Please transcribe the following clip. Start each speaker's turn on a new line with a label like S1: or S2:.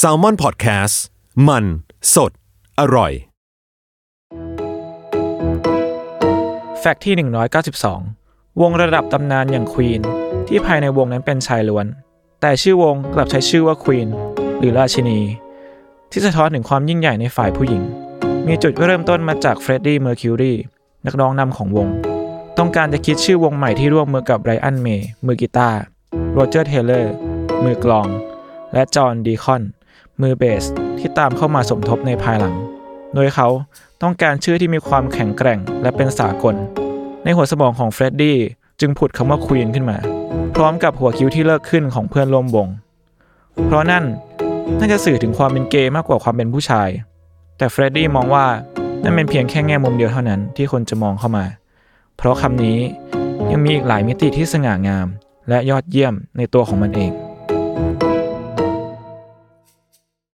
S1: Salmon Podcast มัน สด อร่อย
S2: fact ที่ 192 วงระดับตำนานอย่างควีนที่ภายในวงนั้นเป็นชายล้วน แต่ชื่อวงกลับใช้ชื่อว่าควีนหรือราชินี ที่สะท้อนถึงความยิ่งใหญ่ในฝ่ายผู้หญิง มีจุดเริ่มต้นมาจากเฟรดดี้เมอร์คิวรีนักร้องนำของวง ต้องการจะคิดชื่อวงใหม่ที่ร่วมมือกับไบรอันเมย์มือกีตาร์โรเจอร์เทเลอร์มือกลอง และจอห์นดีคอน มือเบสที่ตามเข้ามาสมทบในภายหลัง โดยเขาต้องการชื่อที่มีความแข็งแกร่งและเป็นสากล ในหัวสมองของเฟรดดี้จึงผุดคำว่าควีนขึ้นมา พร้อมกับหัวคิ้วที่เลิกขึ้นของเพื่อนร่วมวง เพราะนั่นน่าจะสื่อถึงความเป็นเกย์มากกว่าความเป็นผู้ชาย แต่เฟรดดี้มองว่านั่นเป็นเพียงแค่แง่มุมเดียวเท่านั้นที่คนจะมองเข้ามา เพราะคำนี้ยังมีอีกหลายมิติที่สง่างาม และยอดเยี่ยมในตัวของมันเอง